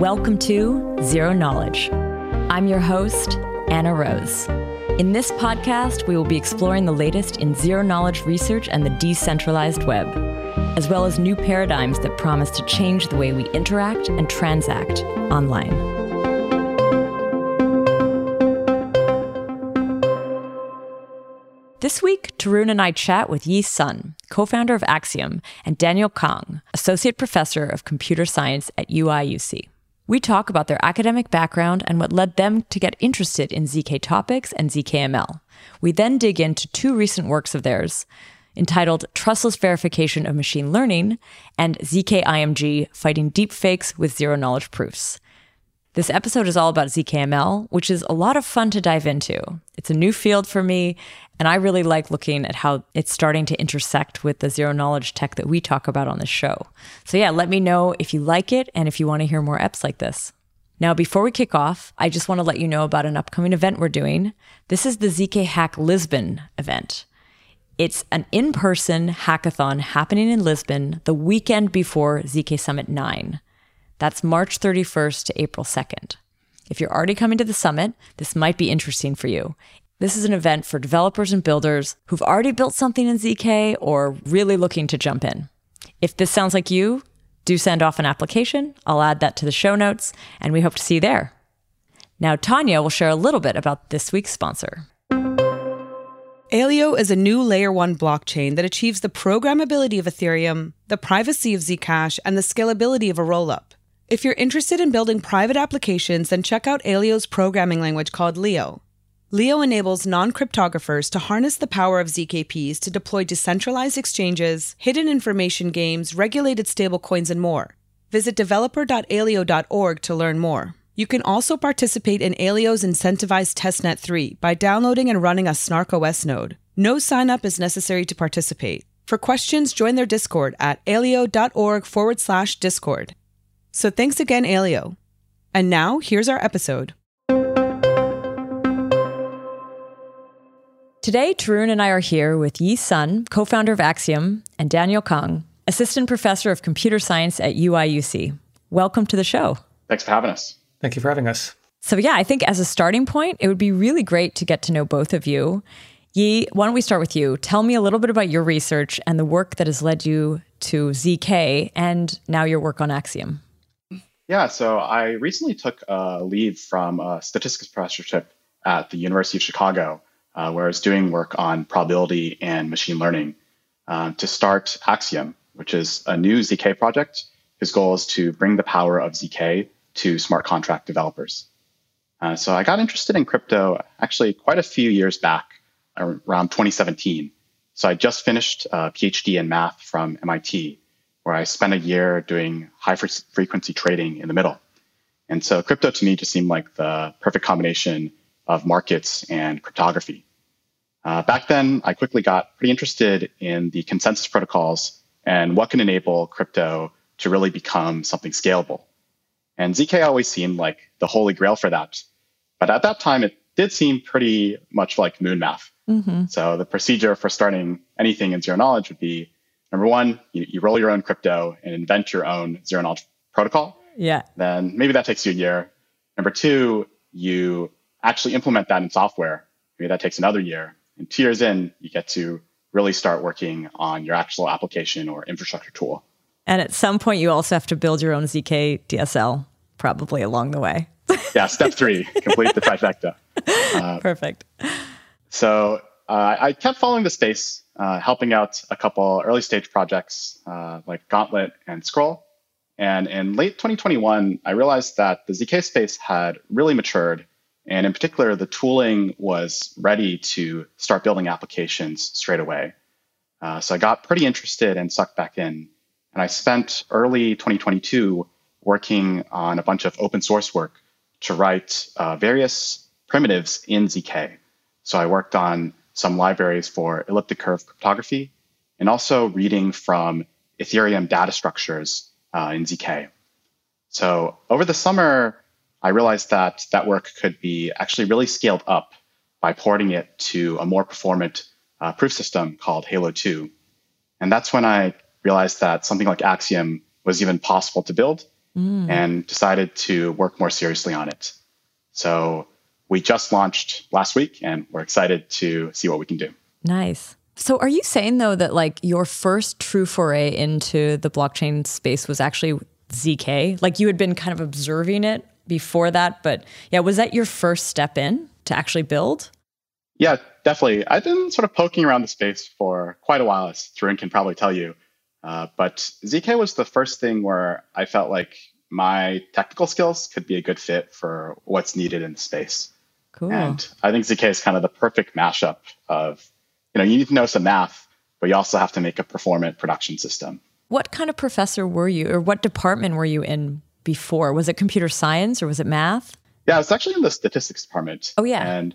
Welcome to Zero Knowledge. I'm your host, Anna Rose. In this podcast, we will be exploring the latest in zero knowledge research and the decentralized web, as well as new paradigms that promise to change the way we interact and transact online. This week, Tarun and I chat with Yi Sun, co founder of Axiom, and Daniel Kang, associate professor of computer science at UIUC. We talk about their academic background and what led them to get interested in ZK topics and ZKML. We then dig into two recent works of theirs entitled Trustless Verification of Machine Learning and ZKIMG Fighting Deepfakes with Zero Knowledge Proofs. This episode is all about ZKML, which is a lot of fun to dive into. It's a new field for me, and I really like looking at how it's starting to intersect with the zero knowledge tech that we talk about on this show. So, yeah, let me know if you like it and if you want to hear more eps like this. Now, before we kick off, I just want to let you know about an upcoming event we're doing. This is the ZK Hack Lisbon event. It's an in person hackathon happening in Lisbon the weekend before ZK Summit 9. That's March 31st to April 2nd. If you're already coming to the summit, this might be interesting for you. This is an event for developers and builders who've already built something in ZK or really looking to jump in. If this sounds like you, do send off an application. I'll add that to the show notes, and we hope to see you there. Now, Tanya will share a little bit about this week's sponsor. Aleo is a new layer 1 blockchain that achieves the programmability of Ethereum, the privacy of Zcash, and the scalability of a rollup. If you're interested in building private applications, then check out Aleo's programming language called Leo. Leo enables non cryptographers to harness the power of ZKPs to deploy decentralized exchanges, hidden information games, regulated stablecoins, and more. Visit developer.aleo.org to learn more. You can also participate in Aleo's incentivized testnet 3 by downloading and running a snarkOS node. No sign up is necessary to participate. For questions, join their Discord at aleo.org forward slash Discord. So thanks again, Aleo. And now, here's our episode. Today, Tarun and I are here with Yi Sun, co founder of Axiom, and Daniel Kang, assistant professor of computer science at UIUC. Welcome to the show. Thanks for having us. Thank you for having us. So, yeah, I think as a starting point, it would be really great to get to know both of you. Yi, why don't we start with you? Tell me a little bit about your research and the work that has led you to ZK and now your work on Axiom. Yeah, so I recently took a leave from a statistics professorship at the University of Chicago uh, where I was doing work on probability and machine learning uh, to start Axiom, which is a new ZK project whose goal is to bring the power of ZK to smart contract developers. Uh, so I got interested in crypto actually quite a few years back, around 2017. So I just finished a PhD in math from MIT, where I spent a year doing high frequency trading in the middle. And so crypto to me just seemed like the perfect combination of markets and cryptography. Uh, back then, I quickly got pretty interested in the consensus protocols and what can enable crypto to really become something scalable. And ZK always seemed like the holy grail for that. But at that time, it did seem pretty much like moon math. Mm-hmm. So the procedure for starting anything in zero knowledge would be number one, you, you roll your own crypto and invent your own zero knowledge protocol. Yeah. Then maybe that takes you a year. Number two, you actually implement that in software. Maybe that takes another year. And two years in, you get to really start working on your actual application or infrastructure tool. And at some point, you also have to build your own ZK DSL, probably along the way. yeah, step three, complete the trifecta. Uh, Perfect. So uh, I kept following the space, uh, helping out a couple early stage projects uh, like Gauntlet and Scroll. And in late 2021, I realized that the ZK space had really matured and in particular, the tooling was ready to start building applications straight away. Uh, so I got pretty interested and sucked back in. And I spent early 2022 working on a bunch of open source work to write uh, various primitives in ZK. So I worked on some libraries for elliptic curve cryptography and also reading from Ethereum data structures uh, in ZK. So over the summer, I realized that that work could be actually really scaled up by porting it to a more performant uh, proof system called Halo 2. And that's when I realized that something like Axiom was even possible to build mm. and decided to work more seriously on it. So we just launched last week and we're excited to see what we can do. Nice. So are you saying though that like your first true foray into the blockchain space was actually ZK? Like you had been kind of observing it before that, but yeah, was that your first step in to actually build? Yeah, definitely. I've been sort of poking around the space for quite a while, as Tarun can probably tell you. Uh, but ZK was the first thing where I felt like my technical skills could be a good fit for what's needed in the space. Cool. And I think ZK is kind of the perfect mashup of, you know, you need to know some math, but you also have to make a performant production system. What kind of professor were you, or what department were you in before? Was it computer science or was it math? Yeah, I was actually in the statistics department. Oh, yeah. And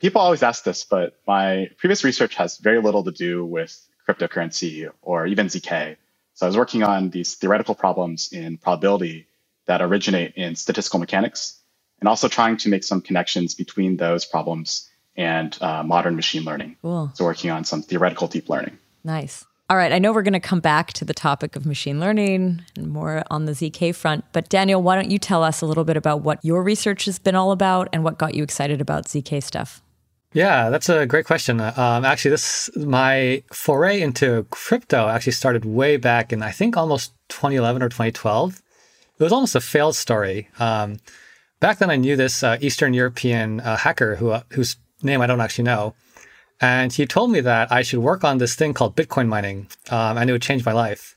people always ask this, but my previous research has very little to do with cryptocurrency or even ZK. So I was working on these theoretical problems in probability that originate in statistical mechanics and also trying to make some connections between those problems and uh, modern machine learning. Cool. So working on some theoretical deep learning. Nice. All right, I know we're going to come back to the topic of machine learning and more on the ZK front, but Daniel, why don't you tell us a little bit about what your research has been all about and what got you excited about ZK stuff? Yeah, that's a great question. Um, actually, this my foray into crypto actually started way back in I think almost 2011 or 2012. It was almost a failed story. Um, back then, I knew this uh, Eastern European uh, hacker who uh, whose name I don't actually know, and he told me that I should work on this thing called Bitcoin mining, um, and it would change my life.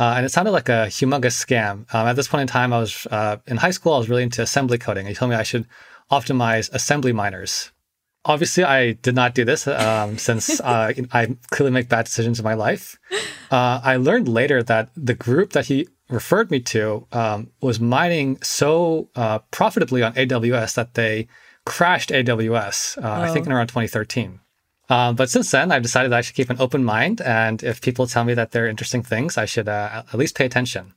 Uh, and it sounded like a humongous scam. Um, at this point in time, I was uh, in high school. I was really into assembly coding. He told me I should optimize assembly miners obviously I did not do this um, since uh, I clearly make bad decisions in my life. Uh, I learned later that the group that he referred me to um, was mining so uh, profitably on AWS that they crashed AWS, oh. I think in oh. around 2013. Um, but since then, I've decided I should keep an open mind. And if people tell me that they're interesting things, I should uh, at least pay attention.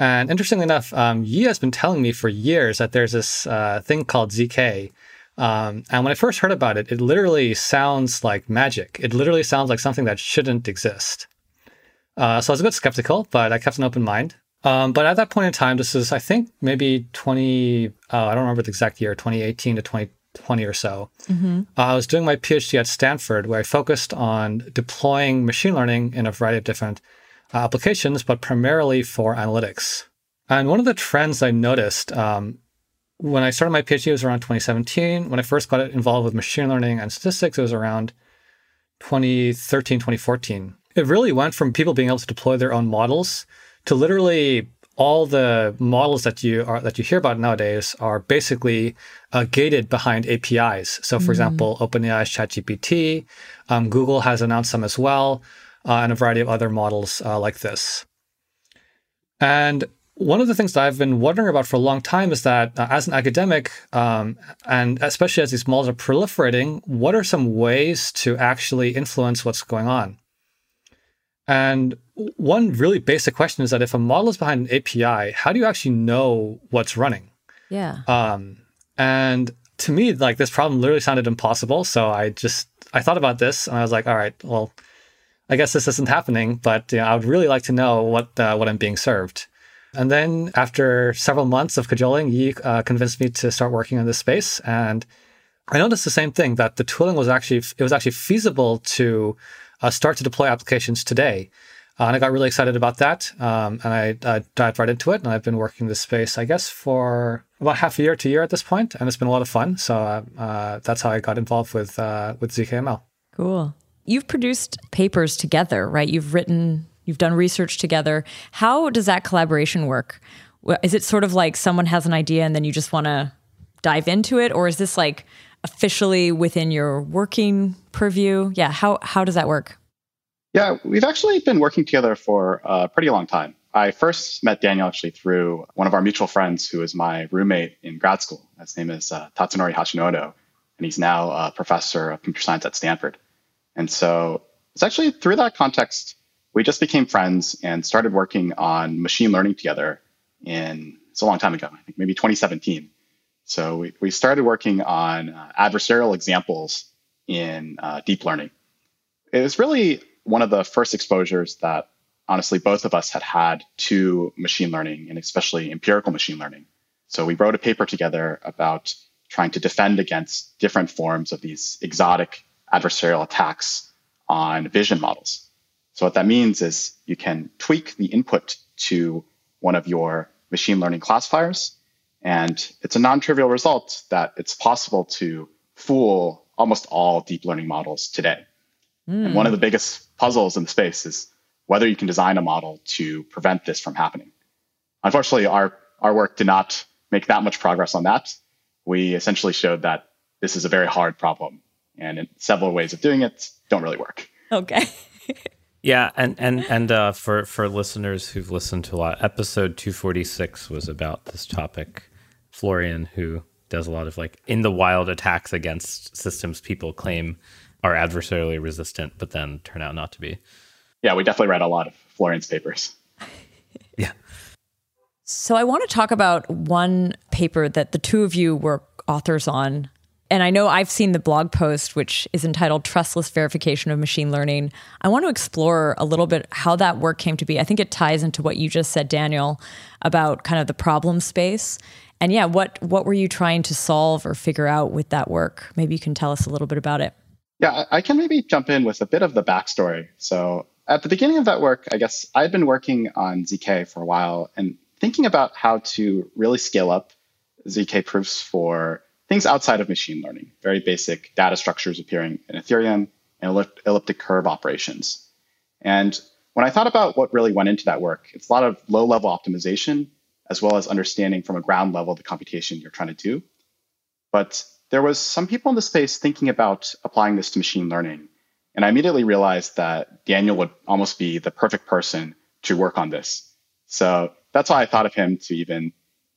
And interestingly enough, um, Yi has been telling me for years that there's this uh, thing called ZK, um, and when I first heard about it, it literally sounds like magic. It literally sounds like something that shouldn't exist. Uh, so I was a bit skeptical, but I kept an open mind. Um, but at that point in time, this is, I think, maybe 20, uh, I don't remember the exact year, 2018 to 2020 or so. Mm-hmm. Uh, I was doing my PhD at Stanford, where I focused on deploying machine learning in a variety of different uh, applications, but primarily for analytics. And one of the trends I noticed um, when I started my PhD, it was around 2017. When I first got involved with machine learning and statistics, it was around 2013, 2014. It really went from people being able to deploy their own models to literally all the models that you are that you hear about nowadays are basically uh, gated behind APIs. So, for mm example, OpenAI's ChatGPT, um, Google has announced some as well, uh, and a variety of other models uh, like this. And one of the things that I've been wondering about for a long time is that uh, as an academic, um, and especially as these models are proliferating, what are some ways to actually influence what's going on? And one really basic question is that if a model is behind an API, how do you actually know what's running? Yeah. Um, and to me, like this problem literally sounded impossible. So I just I thought about this and I was like, all right, well, I guess this isn't happening, but you know, I would really like to know what uh, what I'm being served. And then after several months of cajoling, Yi uh, convinced me to start working in this space. And I noticed the same thing that the tooling was actually it was actually feasible to uh, start to deploy applications today. Uh, and I got really excited about that. Um, and I uh, dived right into it. And I've been working in this space, I guess, for about half a year to a year at this point, and it's been a lot of fun. So uh, that's how I got involved with uh, with ZKML. Cool. You've produced papers together, right? You've written You've done research together. How does that collaboration work? Is it sort of like someone has an idea and then you just want to dive into it, or is this like officially within your working purview? Yeah, how how does that work? Yeah, we've actually been working together for a pretty long time. I first met Daniel actually through one of our mutual friends who is my roommate in grad school. His name is uh, Tatsunori Hashimoto, and he's now a professor of computer science at Stanford. And so it's actually through that context we just became friends and started working on machine learning together in it's a long time ago, I think maybe 2017. So we, we started working on uh, adversarial examples in uh, deep learning. It was really one of the first exposures that honestly, both of us had had to machine learning and especially empirical machine learning. So we wrote a paper together about trying to defend against different forms of these exotic adversarial attacks on vision models. So what that means is you can tweak the input to one of your machine learning classifiers. And it's a non-trivial result that it's possible to fool almost all deep learning models today. Mm. And one of the biggest puzzles in the space is whether you can design a model to prevent this from happening. Unfortunately, our, our work did not make that much progress on that. We essentially showed that this is a very hard problem and several ways of doing it don't really work. Okay. yeah, and and and uh, for for listeners who've listened to a lot, episode two forty six was about this topic. Florian, who does a lot of like in the wild attacks against systems people claim are adversarially resistant, but then turn out not to be. Yeah, we definitely read a lot of Florian's papers. yeah. So I want to talk about one paper that the two of you were authors on and I know I've seen the blog post, which is entitled Trustless Verification of Machine Learning. I want to explore a little bit how that work came to be. I think it ties into what you just said, Daniel, about kind of the problem space. And yeah, what, what were you trying to solve or figure out with that work? Maybe you can tell us a little bit about it. Yeah, I can maybe jump in with a bit of the backstory. So at the beginning of that work, I guess I'd been working on ZK for a while and thinking about how to really scale up ZK proofs for things outside of machine learning, very basic data structures appearing in Ethereum and elliptic curve operations. And when I thought about what really went into that work, it's a lot of low level optimization, as well as understanding from a ground level the computation you're trying to do. But there was some people in the space thinking about applying this to machine learning. And I immediately realized that Daniel would almost be the perfect person to work on this. So that's why I thought of him to even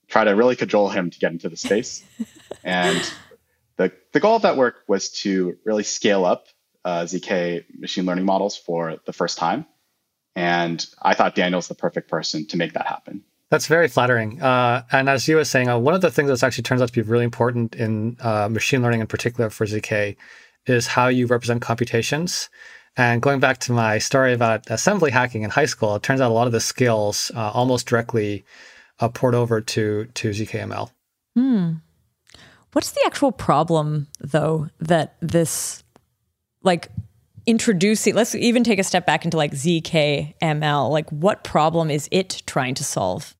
try to really cajole him to get into the space. and the, the goal of that work was to really scale up uh, ZK machine learning models for the first time. And I thought Daniel's the perfect person to make that happen. That's very flattering. Uh, and as you were saying, uh, one of the things that actually turns out to be really important in uh, machine learning, in particular for ZK, is how you represent computations. And going back to my story about assembly hacking in high school, it turns out a lot of the skills uh, almost directly uh, port over to to zkML. Hmm. What's the actual problem though that this like introducing let's even take a step back into like zkML. Like what problem is it trying to solve?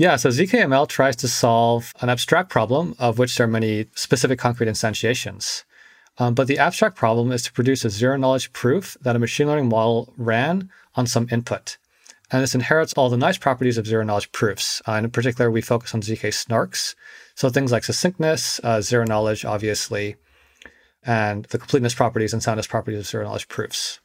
Yeah, so zkML tries to solve an abstract problem of which there are many specific concrete instantiations. Um, but the abstract problem is to produce a zero knowledge proof that a machine learning model ran on some input. And this inherits all the nice properties of zero knowledge proofs. Uh, and in particular, we focus on ZK snarks. So things like succinctness, uh, zero knowledge, obviously, and the completeness properties and soundness properties of zero knowledge proofs.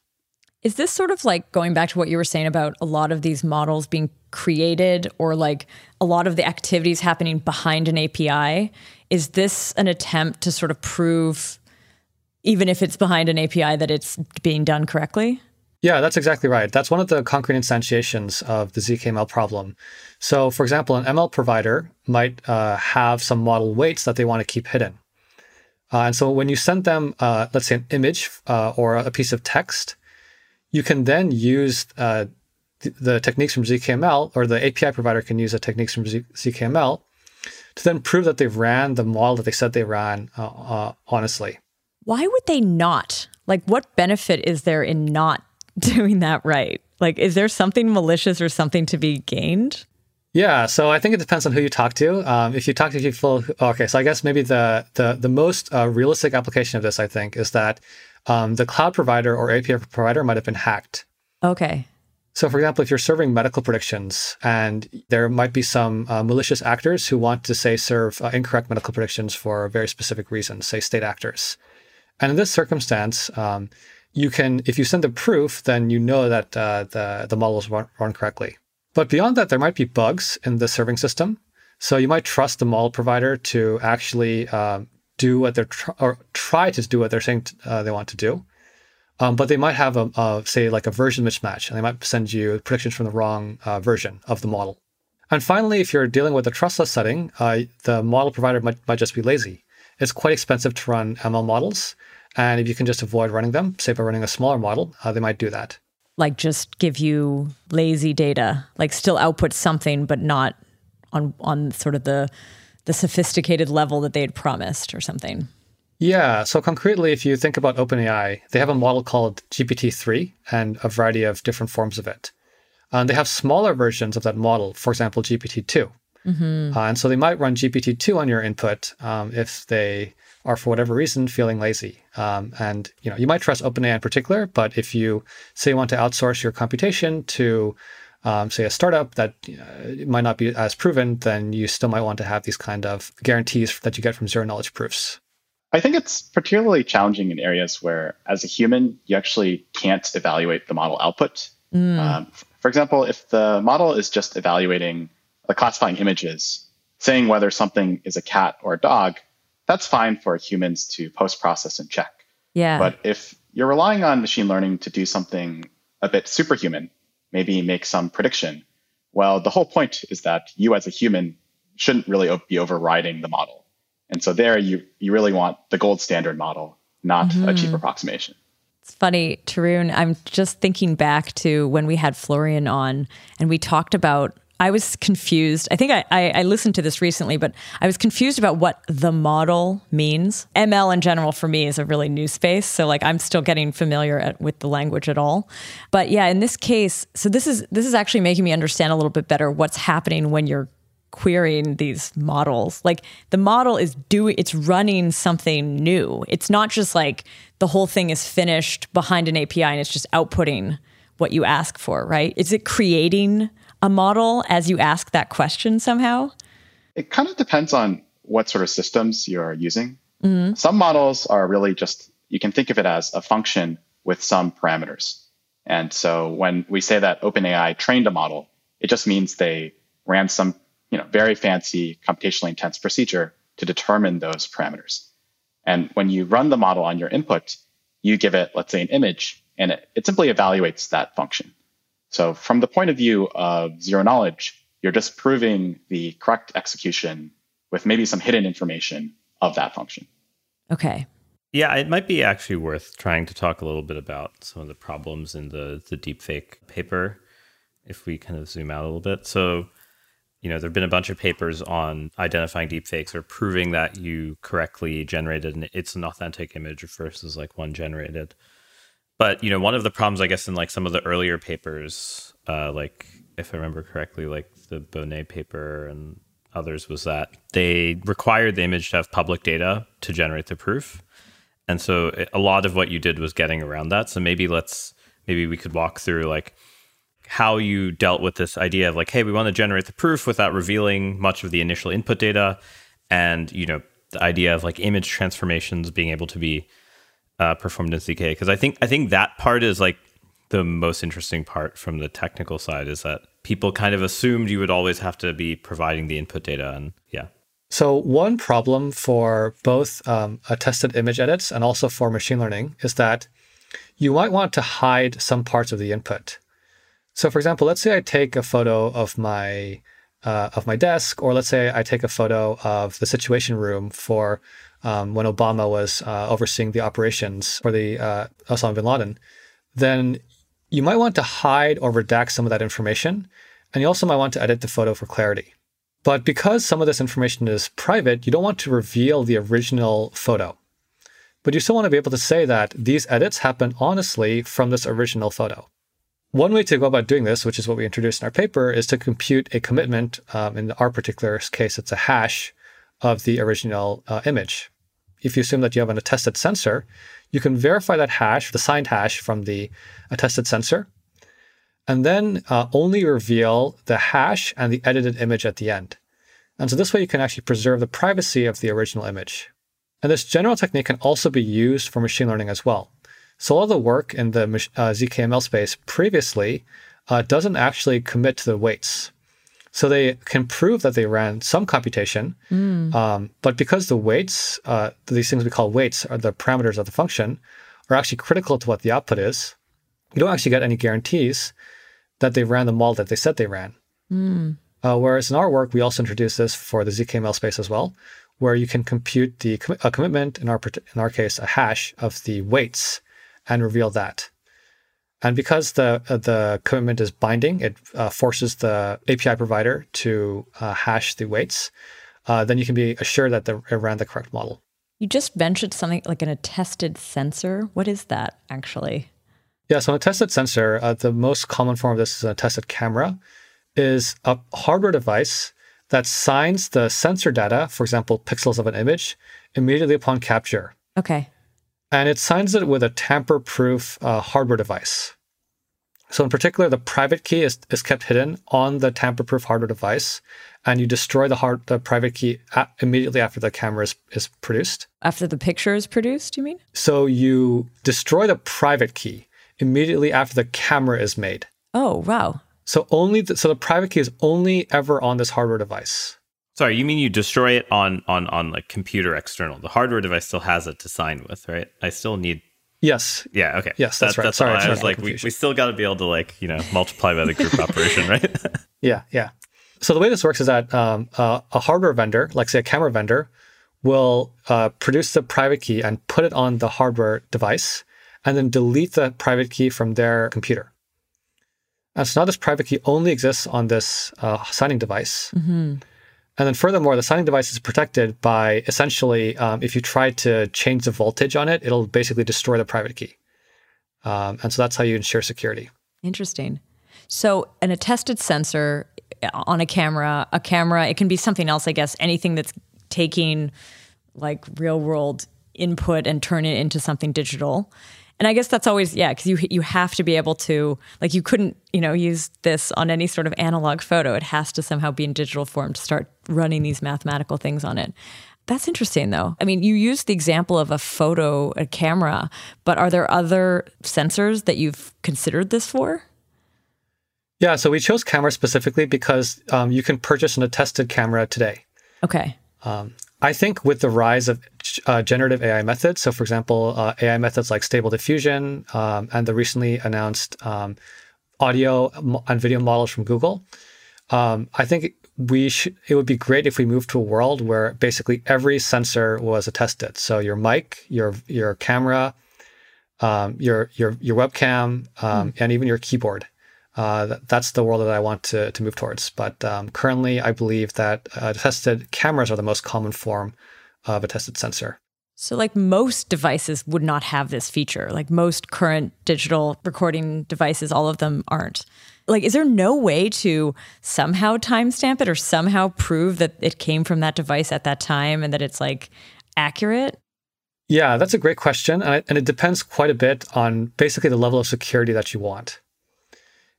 Is this sort of like going back to what you were saying about a lot of these models being created or like a lot of the activities happening behind an API? Is this an attempt to sort of prove, even if it's behind an API, that it's being done correctly? Yeah, that's exactly right. That's one of the concrete instantiations of the zkML problem. So, for example, an ML provider might uh, have some model weights that they want to keep hidden. Uh, and so when you send them, uh, let's say, an image uh, or a piece of text, you can then use uh, the, the, techniques from zkML, or the API provider can use the techniques from Z- zkML to then prove that they've ran the model that they said they ran uh, honestly. Why would they not? Like, what benefit is there in not doing that right? Like, is there something malicious or something to be gained? Yeah, so I think it depends on who you talk to. Um, if you talk to people, okay, so I guess maybe the the the most uh, realistic application of this, I think, is that um, the cloud provider or API provider might have been hacked. Okay. So, for example, if you're serving medical predictions and there might be some uh, malicious actors who want to, say, serve uh, incorrect medical predictions for very specific reasons, say state actors. And in this circumstance, um, you can, if you send the proof, then you know that uh, the, the model is run, run correctly. But beyond that, there might be bugs in the serving system. So you might trust the model provider to actually um, do what they're tr- or try to do what they're saying t- uh, they want to do. Um, but they might have a, a, say like a version mismatch, and they might send you predictions from the wrong uh, version of the model. And finally, if you're dealing with a trustless setting, uh, the model provider might, might just be lazy. It's quite expensive to run ML models, and if you can just avoid running them, say by running a smaller model, uh, they might do that. like just give you lazy data, like still output something, but not on on sort of the the sophisticated level that they had promised or something. Yeah. So concretely, if you think about OpenAI, they have a model called GPT-3 and a variety of different forms of it. And they have smaller versions of that model, for example, GPT-2. Mm-hmm. Uh, and so they might run GPT-2 on your input um, if they are, for whatever reason, feeling lazy. Um, and you know, you might trust OpenAI in particular, but if you say you want to outsource your computation to um, say a startup that uh, might not be as proven, then you still might want to have these kind of guarantees that you get from zero knowledge proofs. I think it's particularly challenging in areas where, as a human, you actually can't evaluate the model output. Mm. Um, for example, if the model is just evaluating the classifying images, saying whether something is a cat or a dog, that's fine for humans to post process and check. Yeah. But if you're relying on machine learning to do something a bit superhuman, maybe make some prediction. Well, the whole point is that you as a human shouldn't really be overriding the model. And so there you, you really want the gold standard model, not mm-hmm. a cheap approximation. It's funny, Tarun. I'm just thinking back to when we had Florian on and we talked about I was confused. I think I, I, I, listened to this recently, but I was confused about what the model means. ML in general for me is a really new space. So like I'm still getting familiar at, with the language at all. But yeah, in this case, so this is this is actually making me understand a little bit better what's happening when you're querying these models. Like the model is doing it's running something new. It's not just like the whole thing is finished behind an API and it's just outputting what you ask for, right? Is it creating a model as you ask that question somehow? It kind of depends on what sort of systems you're using. Mm-hmm. Some models are really just, you can think of it as a function with some parameters. And so when we say that OpenAI trained a model, it just means they ran some you know, very fancy computationally intense procedure to determine those parameters. And when you run the model on your input, you give it, let's say, an image, and it, it simply evaluates that function. So from the point of view of zero knowledge, you're just proving the correct execution with maybe some hidden information of that function. Okay. Yeah, it might be actually worth trying to talk a little bit about some of the problems in the the deepfake paper if we kind of zoom out a little bit. So, you know, there've been a bunch of papers on identifying deepfakes or proving that you correctly generated an it's an authentic image versus like one generated. But you know, one of the problems, I guess, in like some of the earlier papers, uh, like if I remember correctly, like the Boneh paper and others, was that they required the image to have public data to generate the proof, and so it, a lot of what you did was getting around that. So maybe let's maybe we could walk through like how you dealt with this idea of like, hey, we want to generate the proof without revealing much of the initial input data, and you know, the idea of like image transformations being able to be uh, performed in ZK because I think I think that part is like the most interesting part from the technical side is that people kind of assumed you would always have to be providing the input data and yeah. So one problem for both um, attested image edits and also for machine learning is that you might want to hide some parts of the input. So for example, let's say I take a photo of my uh, of my desk, or let's say I take a photo of the Situation Room for um, when Obama was uh, overseeing the operations for the uh, Osama bin Laden, then you might want to hide or redact some of that information. And you also might want to edit the photo for clarity. But because some of this information is private, you don't want to reveal the original photo. But you still want to be able to say that these edits happen honestly from this original photo. One way to go about doing this, which is what we introduced in our paper, is to compute a commitment. Um, in our particular case, it's a hash of the original uh, image if you assume that you have an attested sensor, you can verify that hash, the signed hash from the attested sensor, and then uh, only reveal the hash and the edited image at the end. And so this way you can actually preserve the privacy of the original image. And this general technique can also be used for machine learning as well. So all the work in the uh, ZKML space previously uh, doesn't actually commit to the weights. So they can prove that they ran some computation, mm. um, but because the weights, uh, these things we call weights, are the parameters of the function, are actually critical to what the output is, you don't actually get any guarantees that they ran the model that they said they ran. Mm. Uh, whereas in our work, we also introduced this for the ZKML space as well, where you can compute the com- a commitment, in our, in our case, a hash of the weights, and reveal that. And because the uh, the commitment is binding, it uh, forces the API provider to uh, hash the weights. Uh, then you can be assured that the, it ran the correct model. You just mentioned something like an attested sensor. What is that actually? Yeah, so an attested sensor, uh, the most common form of this is an attested camera, is a hardware device that signs the sensor data, for example, pixels of an image, immediately upon capture. Okay. And it signs it with a tamper proof uh, hardware device. So, in particular, the private key is, is kept hidden on the tamper proof hardware device, and you destroy the, hard, the private key a- immediately after the camera is, is produced. After the picture is produced, you mean? So, you destroy the private key immediately after the camera is made. Oh, wow. So only the, so the private key is only ever on this hardware device. Sorry, you mean you destroy it on on on like computer external? The hardware device still has it to sign with, right? I still need. Yes. Yeah. Okay. Yes, that's that, right. That's Sorry. I was like, we, we still got to be able to like you know multiply by the group operation, right? Yeah, yeah. So the way this works is that um, uh, a hardware vendor, like say a camera vendor, will uh, produce the private key and put it on the hardware device, and then delete the private key from their computer. And so now this private key only exists on this uh, signing device. Mm-hmm. And then furthermore, the signing device is protected by essentially, um, if you try to change the voltage on it, it'll basically destroy the private key. Um, and so that's how you ensure security. Interesting. So, an attested sensor on a camera, a camera, it can be something else, I guess, anything that's taking like real world input and turn it into something digital. And I guess that's always yeah, because you you have to be able to like you couldn't you know use this on any sort of analog photo. It has to somehow be in digital form to start running these mathematical things on it. That's interesting though. I mean, you used the example of a photo, a camera, but are there other sensors that you've considered this for? Yeah, so we chose camera specifically because um, you can purchase an attested camera today. Okay. Um, I think with the rise of uh, generative AI methods, so for example, uh, AI methods like Stable Diffusion um, and the recently announced um, audio and video models from Google, um, I think we should. It would be great if we moved to a world where basically every sensor was attested. So your mic, your your camera, um, your your your webcam, um, and even your keyboard. Uh, that, that's the world that I want to, to move towards. But um, currently, I believe that uh, attested cameras are the most common form of a tested sensor. So, like most devices would not have this feature. Like most current digital recording devices, all of them aren't. Like, is there no way to somehow timestamp it or somehow prove that it came from that device at that time and that it's like accurate? Yeah, that's a great question. And it depends quite a bit on basically the level of security that you want.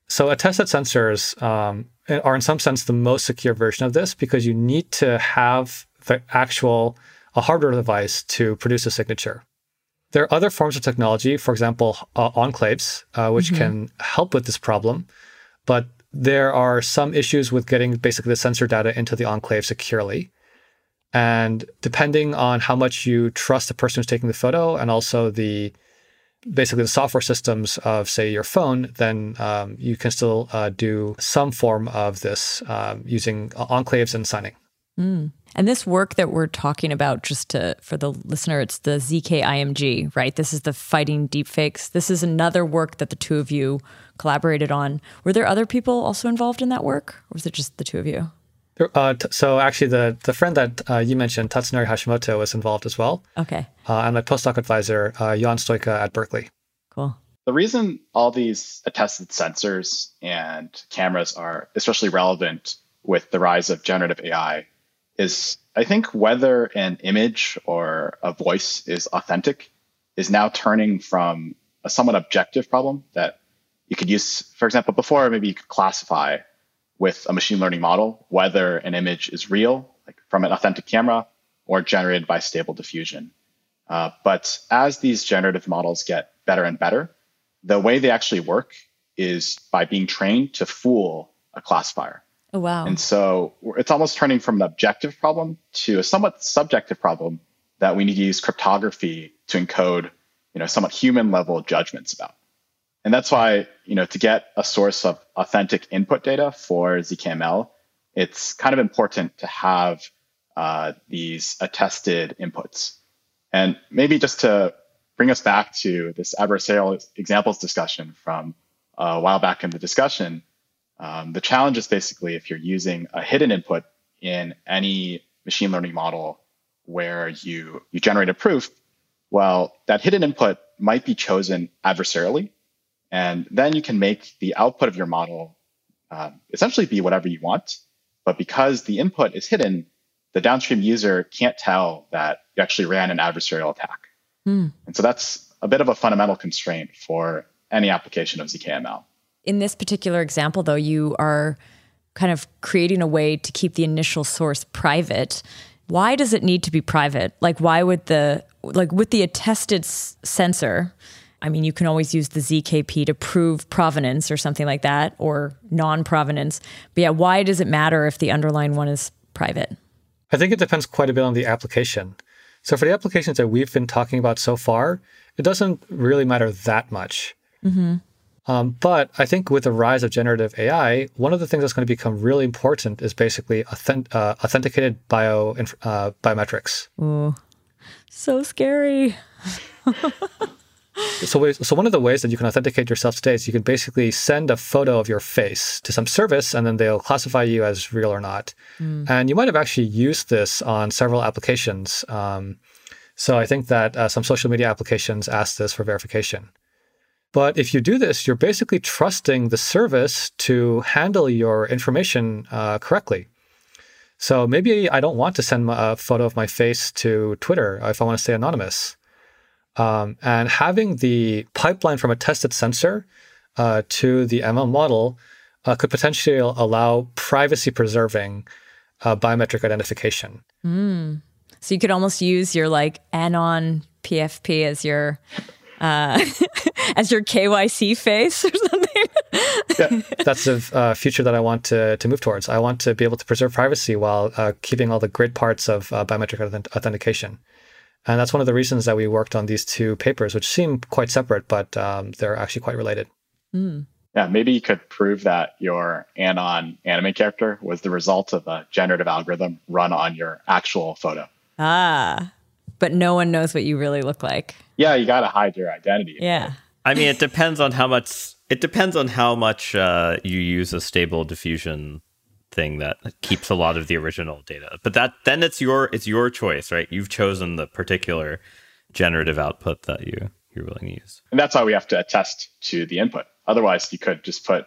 So, attested sensors um, are, in some sense, the most secure version of this because you need to have the actual a hardware device to produce a signature. There are other forms of technology, for example, uh, enclaves, uh, which mm-hmm. can help with this problem, but there are some issues with getting basically the sensor data into the enclave securely. And depending on how much you trust the person who's taking the photo and also the basically the software systems of, say, your phone, then um, you can still uh, do some form of this um, using enclaves and signing. Mm. And this work that we're talking about, just to for the listener, it's the ZKIMG, right? This is the fighting deepfakes. This is another work that the two of you collaborated on. Were there other people also involved in that work, or was it just the two of you? Uh, t- so actually, the the friend that uh, you mentioned, Tatsunori Hashimoto, was involved as well. Okay. Uh, and my postdoc advisor, uh, Ion Stoica at Berkeley. Cool. The reason all these attested sensors and cameras are especially relevant with the rise of generative AI is I think whether an image or a voice is authentic is now turning from a somewhat objective problem that you could use, for example, before maybe you could classify with a machine learning model whether an image is real, like from an authentic camera, or generated by stable diffusion. Uh, but as these generative models get better and better, the way they actually work is by being trained to fool a classifier. Oh, wow. And so it's almost turning from an objective problem to a somewhat subjective problem that we need to use cryptography to encode, you know, somewhat human level judgments about. And that's why, you know, to get a source of authentic input data for ZKML, it's kind of important to have uh, these attested inputs. And maybe just to bring us back to this adversarial examples discussion from a while back in the discussion. Um, the challenge is basically if you're using a hidden input in any machine learning model where you you generate a proof, well, that hidden input might be chosen adversarially, and then you can make the output of your model uh, essentially be whatever you want. But because the input is hidden, the downstream user can't tell that you actually ran an adversarial attack. Mm. And so that's a bit of a fundamental constraint for any application of ZKML. In this particular example, though, you are kind of creating a way to keep the initial source private. Why does it need to be private? Like, why would the, like, with the attested s- sensor, I mean, you can always use the ZKP to prove provenance or something like that, or non provenance. But yeah, why does it matter if the underlying one is private? I think it depends quite a bit on the application. So, for the applications that we've been talking about so far, it doesn't really matter that much. Mm-hmm. Um, but I think with the rise of generative AI, one of the things that's going to become really important is basically authentic, uh, authenticated bio uh, biometrics. Ooh, so scary. so, so one of the ways that you can authenticate yourself today is you can basically send a photo of your face to some service, and then they'll classify you as real or not. Mm. And you might have actually used this on several applications. Um, so I think that uh, some social media applications ask this for verification. But if you do this, you're basically trusting the service to handle your information uh, correctly. So maybe I don't want to send a photo of my face to Twitter if I want to stay anonymous. Um, and having the pipeline from a tested sensor uh, to the ML model uh, could potentially allow privacy preserving uh, biometric identification. Mm. So you could almost use your like anon PFP as your uh, as your KYC face or something. yeah, that's a uh, future that I want to, to move towards. I want to be able to preserve privacy while uh, keeping all the great parts of uh, biometric authentication. And that's one of the reasons that we worked on these two papers, which seem quite separate, but um, they're actually quite related. Mm. Yeah, maybe you could prove that your Anon anime character was the result of a generative algorithm run on your actual photo. Ah, but no one knows what you really look like. Yeah, you got to hide your identity. Yeah. I mean, it depends on how much. It depends on how much uh, you use a stable diffusion thing that keeps a lot of the original data. But that then it's your it's your choice, right? You've chosen the particular generative output that you you're willing to use. And that's why we have to attest to the input. Otherwise, you could just put,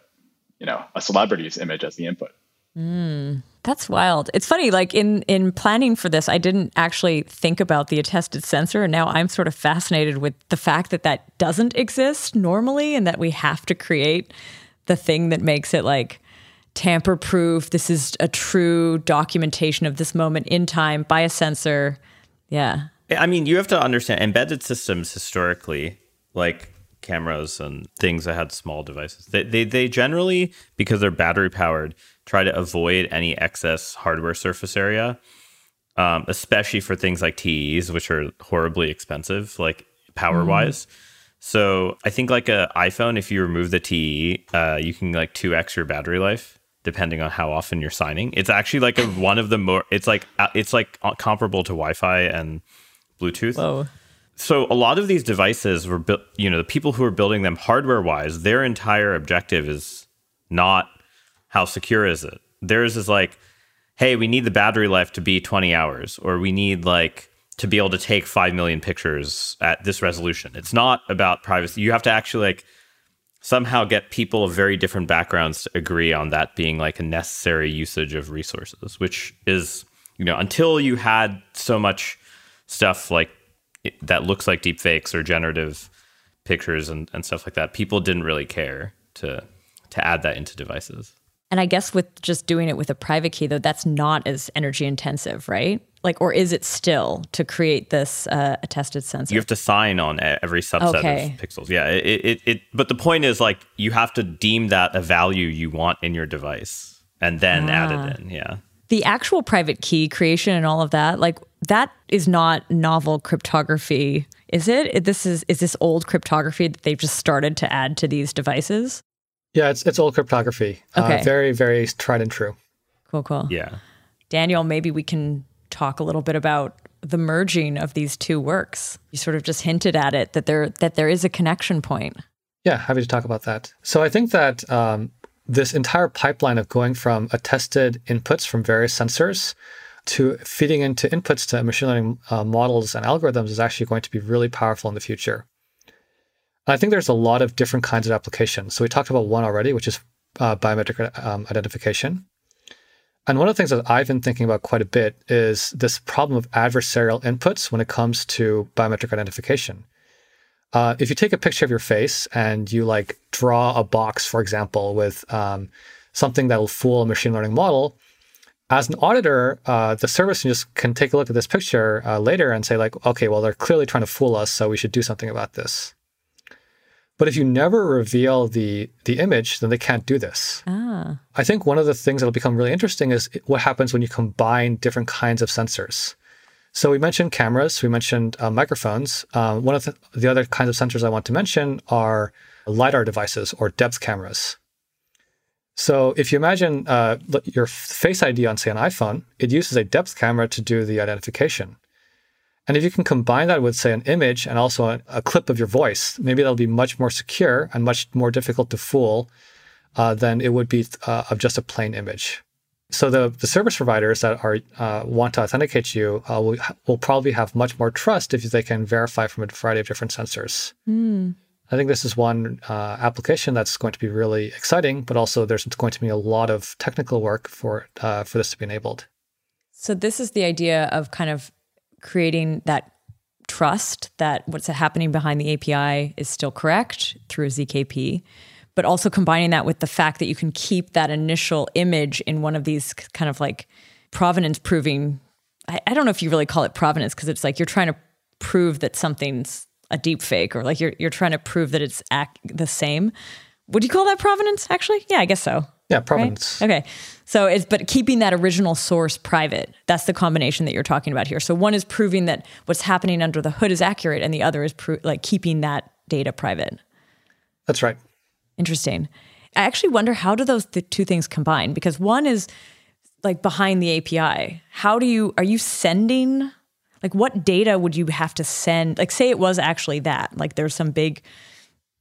you know, a celebrity's image as the input. Mm, that's wild. It's funny, like in in planning for this, I didn't actually think about the attested sensor, and now I'm sort of fascinated with the fact that that doesn't exist normally, and that we have to create the thing that makes it like tamper proof. This is a true documentation of this moment in time by a sensor. Yeah. I mean, you have to understand embedded systems historically, like cameras and things that had small devices, they, they, they generally, because they're battery powered, try to avoid any excess hardware surface area, um, especially for things like TEs, which are horribly expensive, like power wise. Mm. So I think like a iPhone, if you remove the TE, uh, you can like 2x your battery life depending on how often you're signing. It's actually like a, one of the more. It's like uh, it's like uh, comparable to Wi-Fi and Bluetooth. Whoa. So a lot of these devices were built. You know, the people who are building them hardware-wise, their entire objective is not how secure is it. Theirs is like, hey, we need the battery life to be 20 hours, or we need like to be able to take 5 million pictures at this resolution. It's not about privacy. You have to actually like somehow get people of very different backgrounds to agree on that being like a necessary usage of resources, which is, you know, until you had so much stuff like that looks like deep fakes or generative pictures and, and stuff like that, people didn't really care to to add that into devices. And I guess with just doing it with a private key, though, that's not as energy intensive, right? Like, or is it still to create this uh, attested sensor? You have to sign on every subset okay. of pixels. Yeah. It, it, it, but the point is, like, you have to deem that a value you want in your device and then ah. add it ah. in. Yeah. The actual private key creation and all of that, like, that is not novel cryptography, is it? This is is this old cryptography that they've just started to add to these devices? Yeah, it's it's old cryptography. Uh, okay. Uh, very very tried and true. Cool, cool. Yeah. Daniel, maybe we can talk a little bit about the merging of these two works. You sort of just hinted at it that there that there is a connection point. Yeah, happy to talk about that. So I think that um, this entire pipeline of going from attested inputs from various sensors to feeding into inputs to machine learning uh, models and algorithms is actually going to be really powerful in the future. And I think there's a lot of different kinds of applications. So we talked about one already, which is uh, biometric um, identification. And one of the things that I've been thinking about quite a bit is this problem of adversarial inputs when it comes to biometric identification. Uh, if you take a picture of your face and you like draw a box, for example, with um, something that will fool a machine learning model, as an auditor, uh, the service just can take a look at this picture uh, later and say like, okay, well, they're clearly trying to fool us, so we should do something about this. But if you never reveal the the image, then they can't do this. Ah. I think one of the things that'll become really interesting is what happens when you combine different kinds of sensors. So we mentioned cameras, we mentioned uh, microphones. Uh, one of the, the other kinds of sensors I want to mention are lidar devices or depth cameras. So if you imagine uh, your Face ID on, say, an iPhone, it uses a depth camera to do the identification. And if you can combine that with, say, an image and also a, a clip of your voice, maybe that'll be much more secure and much more difficult to fool uh, than it would be uh, of just a plain image. So the, the service providers that are uh, want to authenticate you uh, will, will probably have much more trust if they can verify from a variety of different sensors. Mm. I think this is one uh, application that's going to be really exciting, but also there's going to be a lot of technical work for uh, for this to be enabled. So this is the idea of kind of creating that trust that what's happening behind the API is still correct through a ZKP, but also combining that with the fact that you can keep that initial image in one of these kind of like provenance proving. I, I don't know if you really call it provenance because it's like you're trying to prove that something's a deep fake or like you're you're trying to prove that it's the same. Would you call that provenance actually? Yeah, I guess so. Yeah, provenance. Right? Okay. So it's but keeping that original source private. That's the combination that you're talking about here. So one is proving that what's happening under the hood is accurate, and the other is pro- like keeping that data private. That's right. Interesting. I actually wonder how do those the two things combine? Because one is like behind the API. How do you are you sending like what data would you have to send? Like say it was actually that. Like there's some big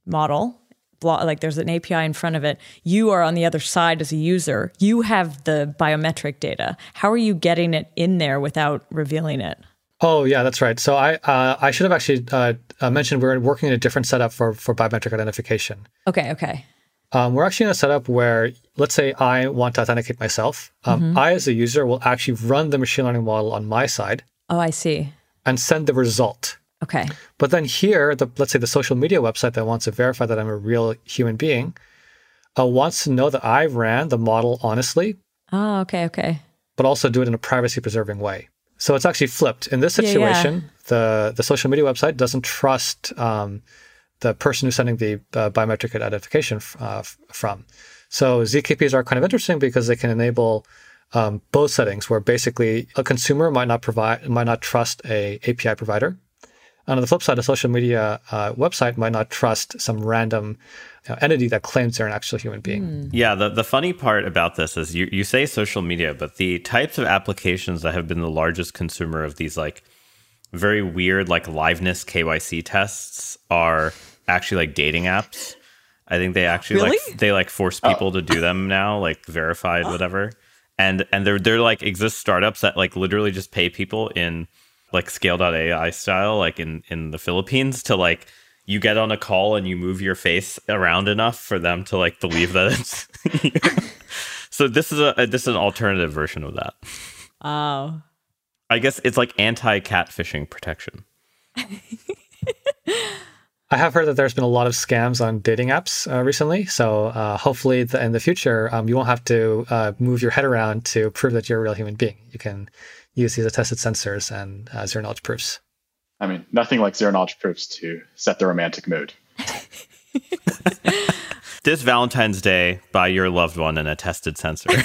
model like there's an API in front of it. You are on the other side as a user. You have the biometric data. How are you getting it in there without revealing it? Oh yeah, that's right. So I uh, I should have actually uh, uh, mentioned we're working in a different setup for for biometric identification. Okay. Okay. Um, we're actually in a setup where, let's say, I want to authenticate myself. Um, mm-hmm. I, as a user, will actually run the machine learning model on my side. Oh, I see. And send the result. Okay. But then here, the, let's say the social media website that wants to verify that I'm a real human being uh, wants to know that I ran the model honestly. Oh, okay, okay. But also do it in a privacy preserving way. So it's actually flipped. In this situation, yeah, yeah. the the social media website doesn't trust um, the person who's sending the uh, biometric identification uh, from. So ZKPs are kind of interesting because they can enable um, both settings, where basically a consumer might not provide might not trust a API provider, and on the flip side, a social media uh, website might not trust some random you know, entity that claims they're an actual human being. Mm. Yeah, the, the funny part about this is you, you say social media, but the types of applications that have been the largest consumer of these like very weird like liveness KYC tests are actually like dating apps. I think they actually really? like they like force people oh. to do them now, like verified, whatever. And and they're they're like exist startups that like literally just pay people in like scale.ai style, like in, in the Philippines, to like you get on a call and you move your face around enough for them to like believe that it's so this is a this is an alternative version of that. Oh. I guess it's like anti catfishing protection. I have heard that there's been a lot of scams on dating apps uh, recently. So uh, hopefully, the, in the future, um, you won't have to uh, move your head around to prove that you're a real human being. You can use these attested sensors and uh, zero knowledge proofs. I mean, nothing like zero knowledge proofs to set the romantic mood. this Valentine's Day, buy your loved one an attested sensor.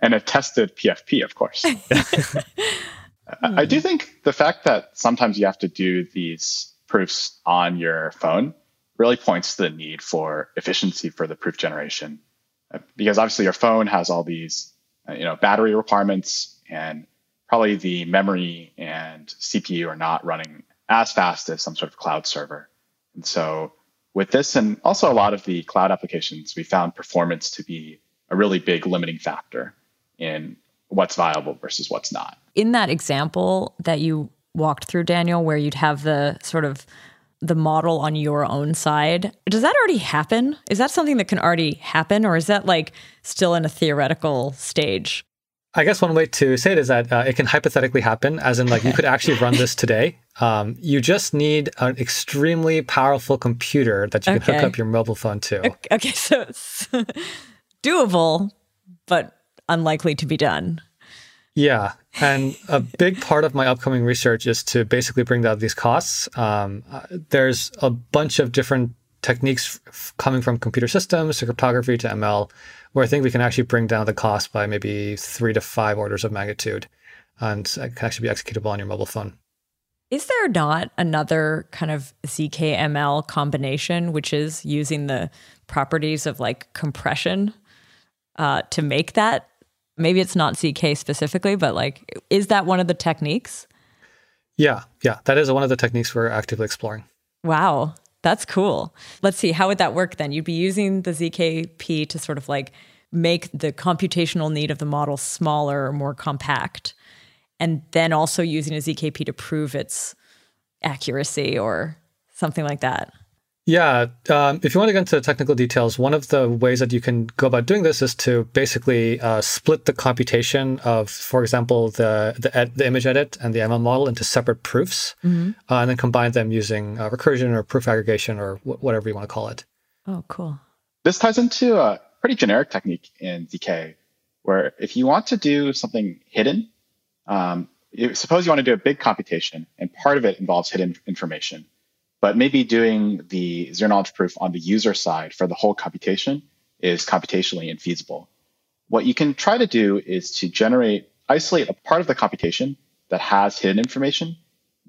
and a tested PFP, of course. I do think the fact that sometimes you have to do these proofs on your phone really points to the need for efficiency for the proof generation. Because obviously your phone has all these uh, Uh, you know battery requirements and probably the memory and CPU are not running as fast as some sort of cloud server. And so with this and also a lot of the cloud applications, we found performance to be a really big limiting factor in what's viable versus what's not. In that example that you walked through, Daniel, where you'd have the sort of the model on your own side, does that already happen? Is that something that can already happen, or is that like still in a theoretical stage? I guess one way to say it is that uh, it can hypothetically happen, as in, like, you could actually run this today. Um, you just need an extremely powerful computer that you can Okay. hook up your mobile phone to. Okay, so it's doable, but unlikely to be done. Yeah. And a big part of my upcoming research is to basically bring down these costs. Um, uh, there's a bunch of different techniques f- coming from computer systems to cryptography to ML, where I think we can actually bring down the cost by maybe three to five orders of magnitude. And it can actually be executable on your mobile phone. Is there not another kind of ZKML combination, which is using the properties of like compression uh, to make that? Maybe it's not ZK specifically, but like, is that one of the techniques? Yeah. Yeah. That is one of the techniques we're actively exploring. Wow, that's cool. Let's see, how would that work then? You'd be using the ZKP to sort of like make the computational need of the model smaller or more compact, and then also using a ZKP to prove its accuracy or something like that. Yeah, um, if you want to get into the technical details, one of the ways that you can go about doing this is to basically uh, split the computation of, for example, the the, ed- the image edit and the ML model into separate proofs, uh, and then combine them using uh, recursion or proof aggregation or wh- whatever you want to call it. Oh, cool. This ties into a pretty generic technique in ZK, where if you want to do something hidden, um, suppose you want to do a big computation, and part of it involves hidden information, but maybe doing the zero knowledge proof on the user side for the whole computation is computationally infeasible. What you can try to do is to generate, isolate a part of the computation that has hidden information,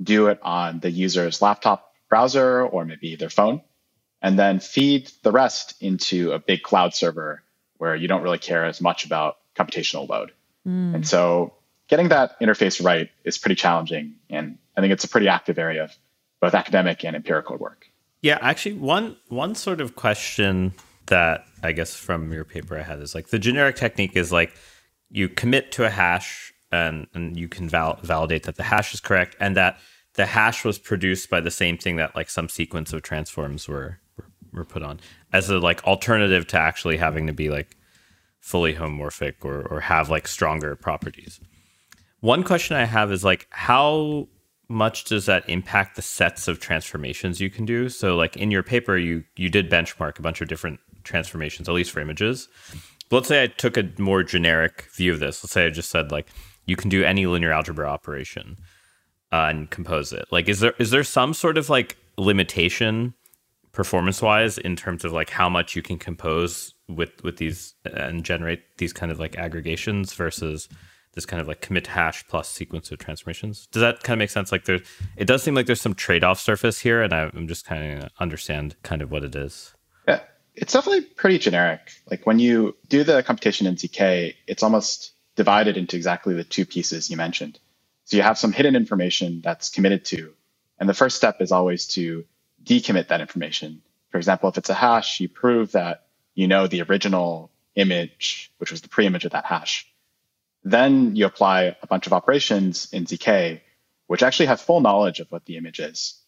do it on the user's laptop browser or maybe their phone, and then feed the rest into a big cloud server where you don't really care as much about computational load. Hmm. And so getting that interface right is pretty challenging. And I think it's a pretty active area of both academic and empirical work. Yeah, actually, one one sort of question that I guess from your paper I had is like the generic technique is like you commit to a hash and and you can val- validate that the hash is correct and that the hash was produced by the same thing that like some sequence of transforms were were, were put on as a like alternative to actually having to be like fully homomorphic or or have like stronger properties. One question I have is like how much does that impact the sets of transformations you can do? So like in your paper you you did benchmark a bunch of different transformations at least for images. But let's say I took a more generic view of this. Let's say I just said like you can do any linear algebra operation uh, and compose it. Like is there is there some sort of like limitation performance wise in terms of like how much you can compose with with these and generate these kind of like aggregations versus this kind of like commit hash plus sequence of transformations. Does that kind of make sense? Like there, it does seem like there's some trade-off surface here, and I'm just kind of understand kind of what it is. Yeah, it's definitely pretty generic. Like when you do the computation in ZK, it's almost divided into exactly the two pieces you mentioned. So you have some hidden information that's committed to, and the first step is always to decommit that information. For example, if it's a hash, you prove that you know the original image, which was the pre-image of that hash. Then you apply a bunch of operations in ZK, which actually have full knowledge of what the image is.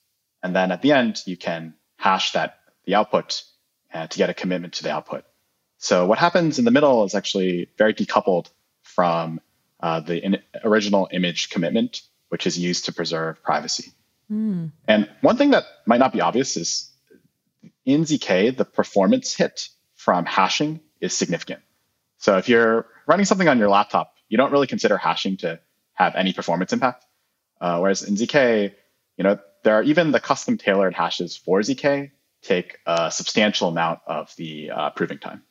And then at the end, you can hash that the output uh, to get a commitment to the output. So what happens in the middle is actually very decoupled from uh, the in- original image commitment, which is used to preserve privacy. And one thing that might not be obvious is in ZK, the performance hit from hashing is significant. So if you're running something on your laptop, you don't really consider hashing to have any performance impact. Uh, whereas in ZK, you know, there are even the custom tailored hashes for ZK take a substantial amount of the uh, proving time.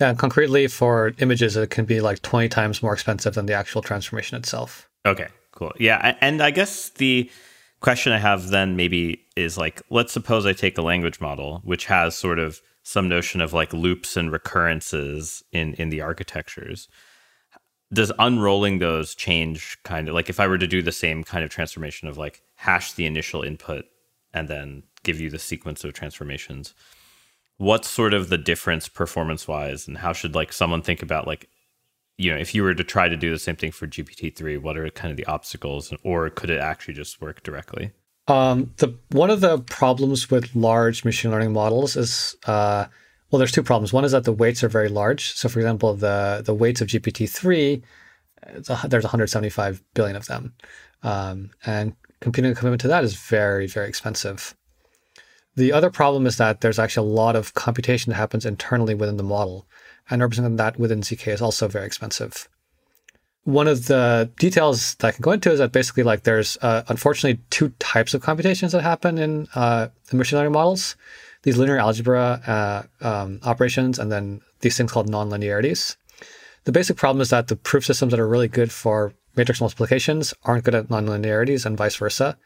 Yeah, and concretely for images, it can be like 20 times more expensive than the actual transformation itself. Okay, cool. Yeah, and I guess the question I have then maybe is like, let's suppose I take a language model which has sort of some notion of like loops and recurrences in in the architectures. Does unrolling those change kind of like if I were to do the same kind of transformation of like hash the initial input and then give you the sequence of transformations, what's sort of the difference performance wise and how should like someone think about like you know if you were to try to do the same thing for GPT-3, what are kind of the obstacles or could it actually just work directly? Um, the one of the problems with large machine learning models is uh, well, there's two problems. One is that the weights are very large. So, for example, the the weights of GPT three, there's 175 billion of them, um, and computing a commitment to that is very very expensive. The other problem is that there's actually a lot of computation that happens internally within the model, and representing that within ZK is also very expensive. One of the details that I can go into is that basically, like, there's uh, unfortunately two types of computations that happen in uh, the machine learning models these linear algebra uh, um, operations and then these things called nonlinearities. The basic problem is that the proof systems that are really good for matrix multiplications aren't good at nonlinearities and vice versa.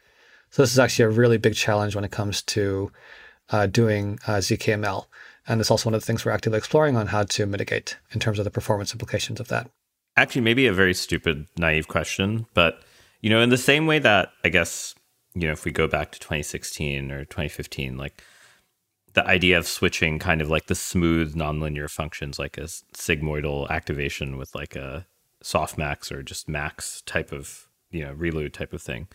So this is actually a really big challenge when it comes to uh, doing uh, ZKML. And it's also one of the things we're actively exploring on how to mitigate in terms of the performance implications of that. Actually, maybe a very stupid, naive question, but you know, in the same way that I guess you know, if we go back to 2016 or 2015, like the idea of switching kind of like the smooth nonlinear functions like a sigmoidal activation with like a softmax or just max type of you know ReLU type of thing.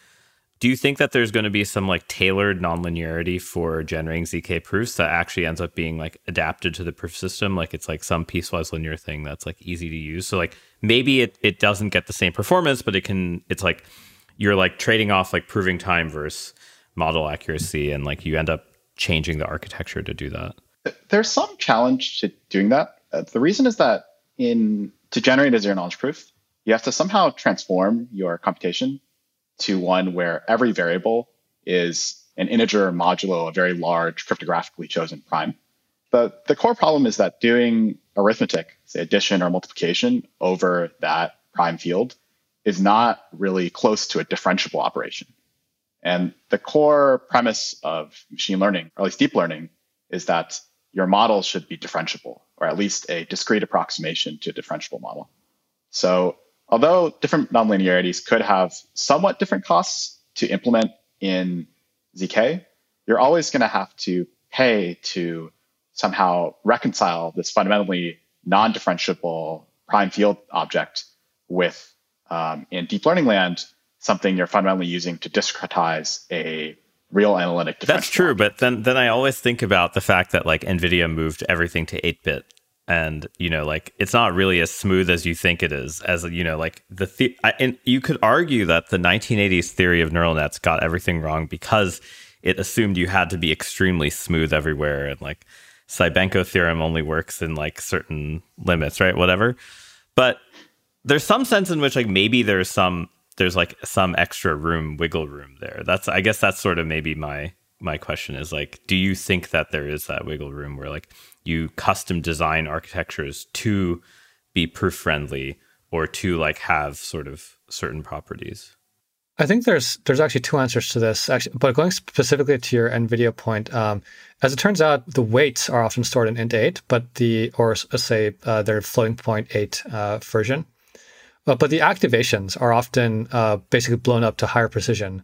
Do you think that there's going to be some like tailored nonlinearity for generating zk proofs that actually ends up being like adapted to the proof system? Like it's like some piecewise linear thing that's like easy to use. So like maybe it, it doesn't get the same performance but it can it's like you're like trading off like proving time versus model accuracy and like you end up changing the architecture to do that? There's some challenge to doing that. Uh, the reason is that in to generate a zero knowledge proof, you have to somehow transform your computation to one where every variable is an integer modulo a very large cryptographically chosen prime. But the core problem is that doing arithmetic, say addition or multiplication over that prime field is not really close to a differentiable operation. And the core premise of machine learning, or at least deep learning, is that your model should be differentiable, or at least a discrete approximation to a differentiable model. So although different nonlinearities could have somewhat different costs to implement in ZK, you're always going to have to pay to somehow reconcile this fundamentally non-differentiable prime field object with um, in deep learning land something you're fundamentally using to discretize a real analytic That's true, but then then I always think about the fact that like Nvidia moved everything to 8-bit and you know like it's not really as smooth as you think it is as you know like the, the I, and you could argue that the 1980s theory of neural nets got everything wrong because it assumed you had to be extremely smooth everywhere and like Cybenko theorem only works in like certain limits, right? Whatever. But there's some sense in which like maybe there's some there's like some extra room, wiggle room there. That's I guess that's sort of maybe my my question is like, do you think that there is that wiggle room where like you custom design architectures to be proof friendly or to like have sort of certain properties? I think there's there's actually two answers to this. Actually, but going specifically to your NVIDIA point, um, as it turns out, the weights are often stored in int8, but the or say uh, their floating point eight uh, version. Uh, but the activations are often uh, basically blown up to higher precision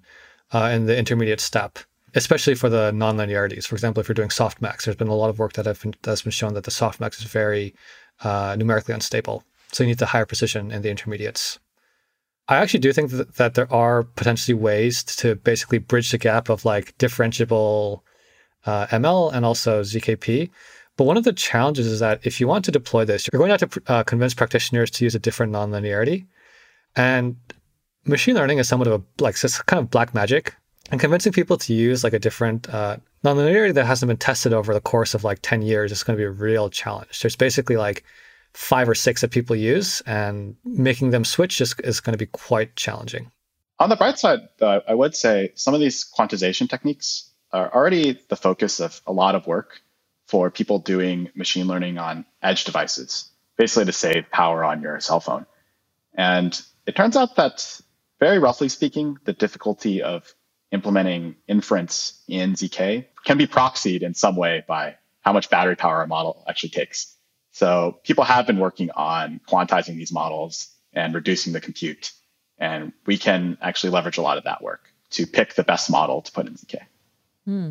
uh, in the intermediate step, especially for the nonlinearities. For example, if you're doing softmax, there's been a lot of work that have been, that's been shown that the softmax is very uh, numerically unstable. So you need the higher precision in the intermediates. I actually do think that, that there are potentially ways to basically bridge the gap of like differentiable uh, ML and also ZKP but one of the challenges is that if you want to deploy this, you're going to have to uh, convince practitioners to use a different nonlinearity. And machine learning is somewhat of a like it's kind of black magic. And convincing people to use like a different uh, nonlinearity that hasn't been tested over the course of like 10 years is going to be a real challenge. There's basically like five or six that people use, and making them switch is, is going to be quite challenging. On the bright side, though, I would say some of these quantization techniques are already the focus of a lot of work for people doing machine learning on edge devices, basically to save power on your cell phone. And it turns out that, very roughly speaking, the difficulty of implementing inference in ZK can be proxied in some way by how much battery power a model actually takes. So people have been working on quantizing these models and reducing the compute. And we can actually leverage a lot of that work to pick the best model to put in ZK. Hmm.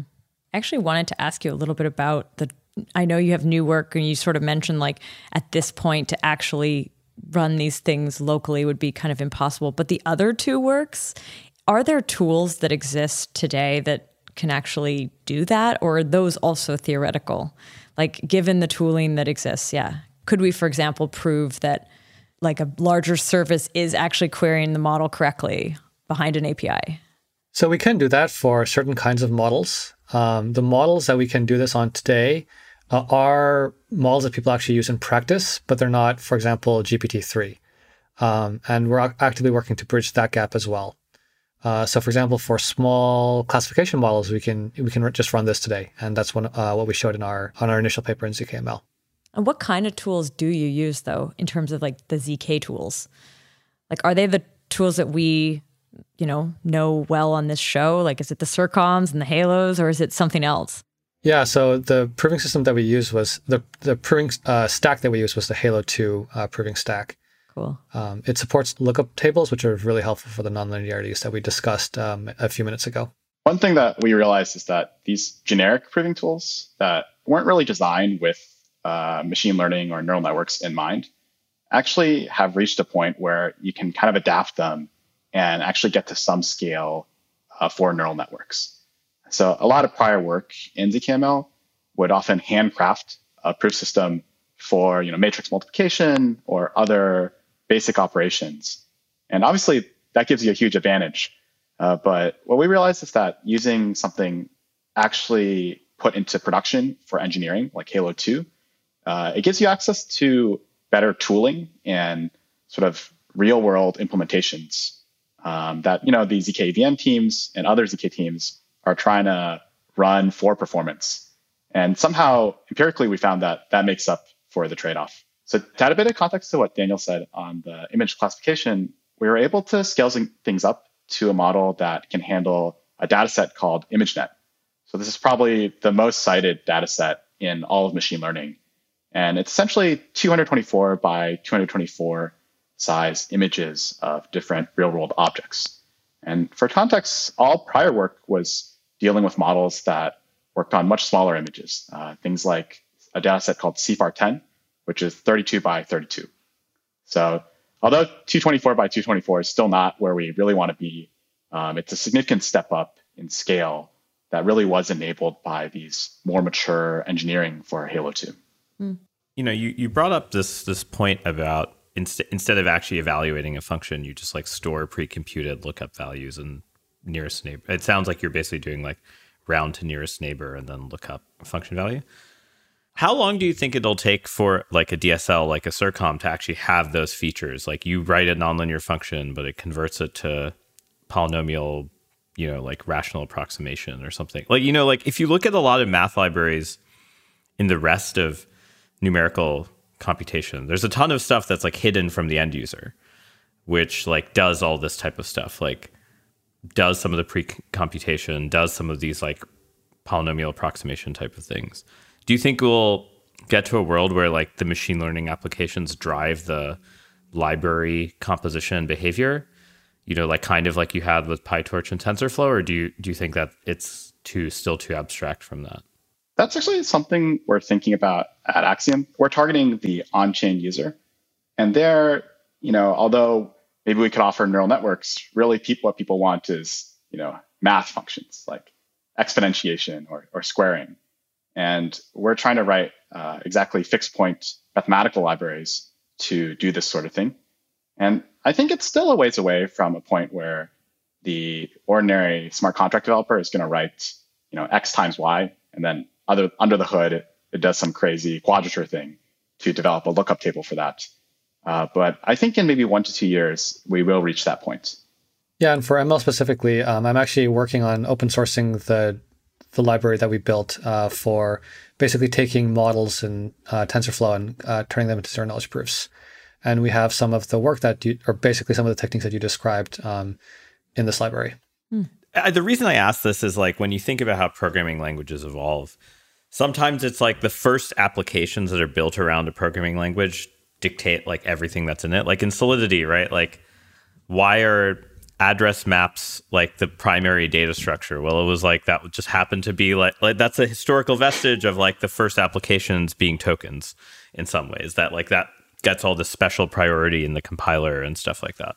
I actually wanted to ask you a little bit about the. I know you have new work, and you sort of mentioned like at this point to actually run these things locally would be kind of impossible. But the other two works, are there tools that exist today that can actually do that, or are those also theoretical? Like, given the tooling that exists, yeah, could we, for example, prove that like a larger service is actually querying the model correctly behind an API? So we can do that for certain kinds of models. Um, the models that we can do this on today uh, are models that people actually use in practice, but they're not, for example, GPT-3. Um, and we're actively working to bridge that gap as well. Uh, so, for example, for small classification models, we can we can just run this today, and that's uh, what we showed in our on our initial paper in ZKML. And what kind of tools do you use though, in terms of like the ZK tools? Like, are they the tools that we, you know, know well on this show? Like, is it the CIRCOMs and the Halos, or is it something else? Yeah, so the proving system that we used was the the proving uh, stack that we used was the Halo Two uh, proving stack. Cool. Um, it supports lookup tables, which are really helpful for the nonlinearities that we discussed um, a few minutes ago. One thing that we realized is that these generic proving tools that weren't really designed with uh, machine learning or neural networks in mind actually have reached a point where you can kind of adapt them and actually get to some scale uh, for neural networks. So a lot of prior work in ZKML would often handcraft a proof system for you know matrix multiplication or other basic operations, and obviously that gives you a huge advantage. Uh, but what we realized is that using something actually put into production for engineering, like Halo 2, uh, it gives you access to better tooling and sort of real world implementations um, that you know the zk teams and other ZK teams are trying to run for performance. And somehow empirically we found that that makes up for the trade-off. So to add a bit of context to what Daniel said on the image classification, we were able to scale things up to a model that can handle a data set called ImageNet. So this is probably the most cited data set in all of machine learning. And it's essentially 224 by 224 size images of different real world objects. And for context, all prior work was dealing with models that worked on much smaller images, uh, things like a data set called CIFAR 10, which is 32 by 32. So although 224 by 224 is still not where we really want to be, um, it's a significant step up in scale that really was enabled by these more mature engineering for Halo 2. Mm. You know, you, you brought up this this point about inst- instead of actually evaluating a function, you just like store pre-computed lookup values and nearest neighbor. It sounds like you're basically doing like round to nearest neighbor and then look up function value. How long do you think it'll take for like a DSL, like a CIRCOM, to actually have those features? Like you write a nonlinear function, but it converts it to polynomial, you know, like rational approximation or something. Like, you know, like if you look at a lot of math libraries in the rest of numerical computation, there's a ton of stuff that's like hidden from the end user, which like does all this type of stuff, like does some of the pre-computation, does some of these like polynomial approximation type of things. Do you think we'll get to a world where like the machine learning applications drive the library composition behavior? You know, like kind of like you had with PyTorch and TensorFlow, or do you do you think that it's too still too abstract from that? That's actually something we're thinking about at Axiom. We're targeting the on-chain user. And there, you know, although maybe we could offer neural networks, really what people want is, you know, math functions like exponentiation or, or squaring. And we're trying to write uh, exactly fixed point mathematical libraries to do this sort of thing. And I think it's still a ways away from a point where the ordinary smart contract developer is going to write, you know, X times Y and then other, under the hood, it, it, does some crazy quadrature thing to develop a lookup table for that. Uh, but I think in maybe one to two years, we will reach that point. Yeah, and for ML specifically, um, I'm actually working on open sourcing the the library that we built uh, for basically taking models in uh, TensorFlow and uh, turning them into zero knowledge proofs. And we have some of the work that you, or basically some of the techniques that you described um, in this library. Hmm. The reason I ask this is like when you think about how programming languages evolve, sometimes it's like the first applications that are built around a programming language dictate like everything that's in it. Like in Solidity, right? Like why are address maps like the primary data structure? Well, it was like that just happened to be like like that's a historical vestige of like the first applications being tokens in some ways. That like that gets all the special priority in the compiler and stuff like that.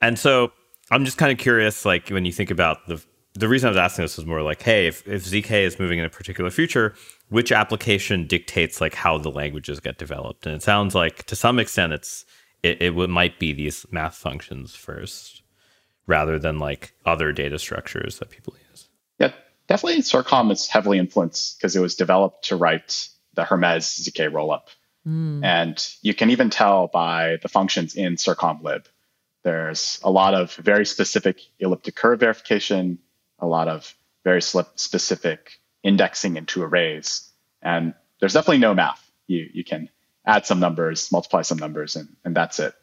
And so I'm just kind of curious, like when you think about the the reason I was asking this was more like, hey, if, if ZK is moving in a particular future, which application dictates like how the languages get developed? And it sounds like to some extent it's it, it might be these math functions first rather than like other data structures that people use. Yeah, definitely CIRCOM is heavily influenced because it was developed to write the Hermez ZK rollup. Mm. And you can even tell by the functions in CIRCOM lib. There's a lot of very specific elliptic curve verification, a lot of very specific indexing into arrays. And there's definitely no math. You, you can add some numbers, multiply some numbers, and, and that's it.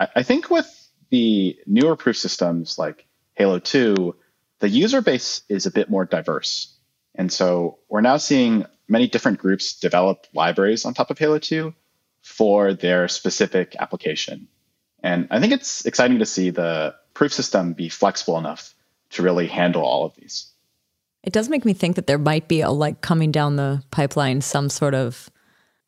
I, I think with the newer proof systems like Halo 2, the user base is a bit more diverse. And so we're now seeing many different groups develop libraries on top of Halo 2 for their specific application. And I think it's exciting to see the proof system be flexible enough to really handle all of these. It does make me think that there might be a like coming down the pipeline some sort of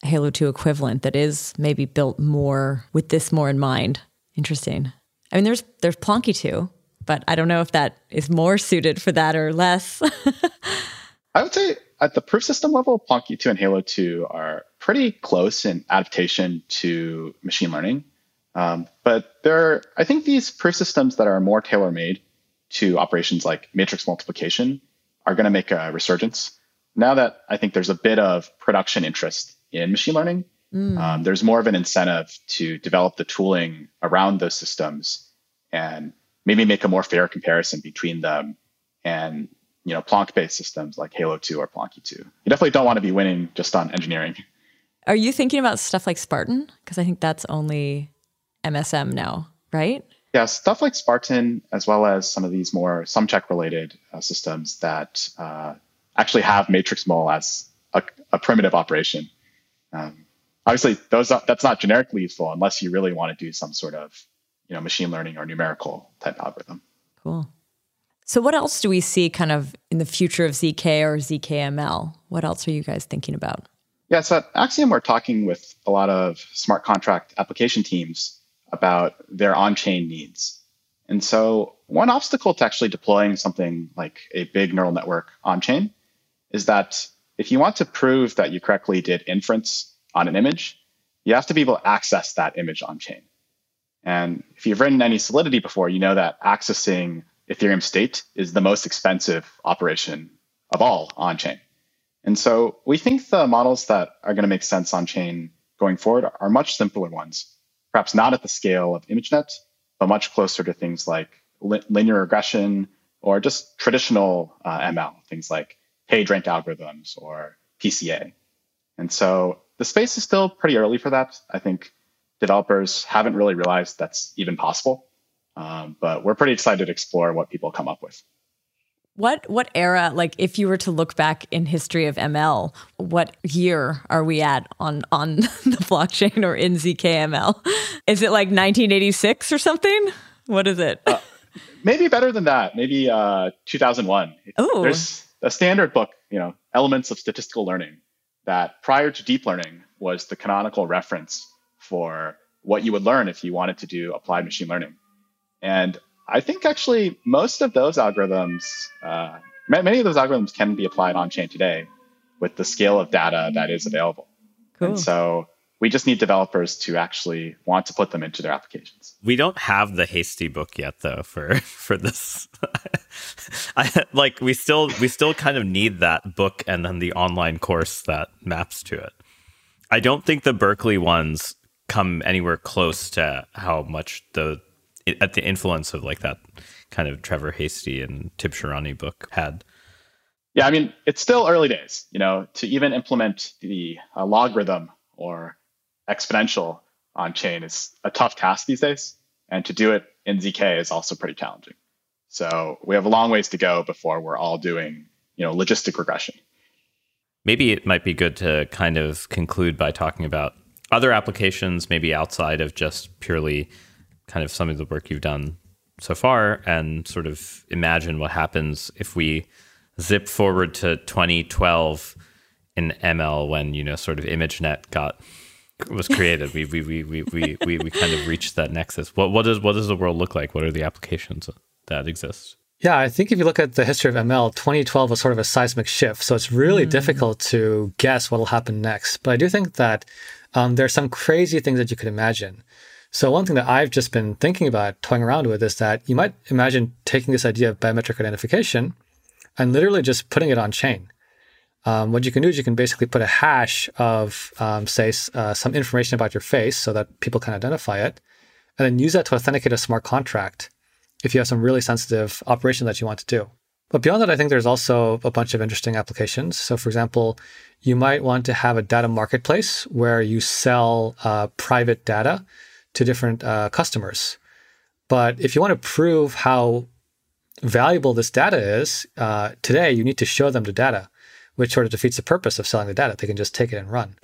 Halo 2 equivalent that is maybe built more with this more in mind. Interesting. I mean there's there's Plonky 2, but I don't know if that is more suited for that or less. I would say at the proof system level, Plonky 2 and Halo 2 are pretty close in adaptation to machine learning. Um, but there are, I think these proof systems that are more tailor made to operations like matrix multiplication are going to make a resurgence. Now that I think there's a bit of production interest in machine learning, mm. um, there's more of an incentive to develop the tooling around those systems and maybe make a more fair comparison between them and you know Plonk based systems like Halo 2 or Plonky 2. You definitely don't want to be winning just on engineering. Are you thinking about stuff like Spartan? Because I think that's only MSM now, right? Yeah, stuff like Spartan, as well as some of these more sumcheck related uh, systems that uh, actually have matrix mul as a, a primitive operation. Um, obviously, those are, that's not generically useful unless you really want to do some sort of you know machine learning or numerical type algorithm. Cool. So, what else do we see kind of in the future of ZK or ZKML? What else are you guys thinking about? Yeah, so at Axiom, we're talking with a lot of smart contract application teams about their on chain needs. And so, one obstacle to actually deploying something like a big neural network on chain is that if you want to prove that you correctly did inference on an image, you have to be able to access that image on chain. And if you've written any Solidity before, you know that accessing Ethereum state is the most expensive operation of all on chain. And so we think the models that are going to make sense on chain going forward are much simpler ones, perhaps not at the scale of ImageNet, but much closer to things like li- linear regression or just traditional uh, ML, things like PageRank algorithms or PCA. And so the space is still pretty early for that. I think developers haven't really realized that's even possible. Um, but we're pretty excited to explore what people come up with. What what era, like if you were to look back in history of ML, what year are we at on on the blockchain or in ZKML? Is it like 1986 or something? What is it? Uh, maybe better than that. Maybe uh, 2001. Oh, there's a standard book, you know, Elements of Statistical Learning, that prior to deep learning was the canonical reference for what you would learn if you wanted to do applied machine learning. And I think actually most of those algorithms, uh, many of those algorithms can be applied on chain today with the scale of data that is available. Cool. And so we just need developers to actually want to put them into their applications. We don't have the Hastie book yet though for for this. I, like we still we still kind of need that book and then the online course that maps to it. I don't think the Berkeley ones come anywhere close to how much the at the influence of like that kind of Trevor Hastie and Tibshirani book had. Yeah, I mean, it's still early days, you know, to even implement the uh, logarithm or exponential on chain is a tough task these days. And to do it in ZK is also pretty challenging. So we have a long ways to go before we're all doing, you know, logistic regression. Maybe it might be good to kind of conclude by talking about other applications, maybe outside of just purely kind of some of the work you've done so far, and sort of imagine what happens if we zip forward to 2012 in ML when you know sort of ImageNet got was created. we, we, we, we, we, we, we kind of reached that nexus. What what does what does the world look like? What are the applications that exist? Yeah, I think if you look at the history of ML, 2012 was sort of a seismic shift. So it's really mm. difficult to guess what will happen next. But I do think that um, there are some crazy things that you could imagine. So one thing that I've just been thinking about, toying around with, is that you might imagine taking this idea of biometric identification and literally just putting it on chain. Um, what you can do is you can basically put a hash of, um, say, uh, some information about your face so that people can identify it, and then use that to authenticate a smart contract if you have some really sensitive operation that you want to do. But beyond that, I think there's also a bunch of interesting applications. So, for example, you might want to have a data marketplace where you sell uh, private data to different uh, customers. But if you want to prove how valuable this data is, uh, today you need to show them the data, which sort of defeats the purpose of selling the data. They can just take it and run.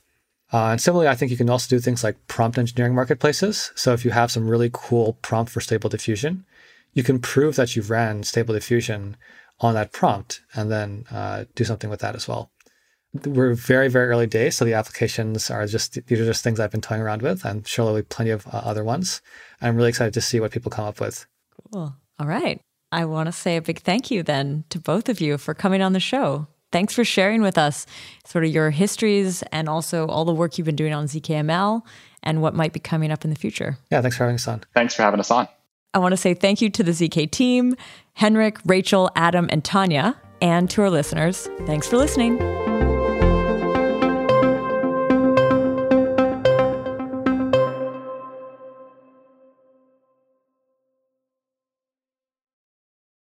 Uh, and similarly, I think you can also do things like prompt engineering marketplaces. So if you have some really cool prompt for stable diffusion, you can prove that you've ran stable diffusion on that prompt and then uh, do something with that as well. We're very, very early days, so the applications are just these are just things I've been toying around with. I'm sure there'll be plenty of uh, other ones. I'm really excited to see what people come up with. Cool. All right. I want to say a big thank you then to both of you for coming on the show. Thanks for sharing with us sort of your histories and also all the work you've been doing on ZKML and what might be coming up in the future. Yeah, thanks for having us on. Thanks for having us on. I want to say thank you to the ZK team, Henrik, Rachel, Adam, and Tanya, and to our listeners. Thanks for listening.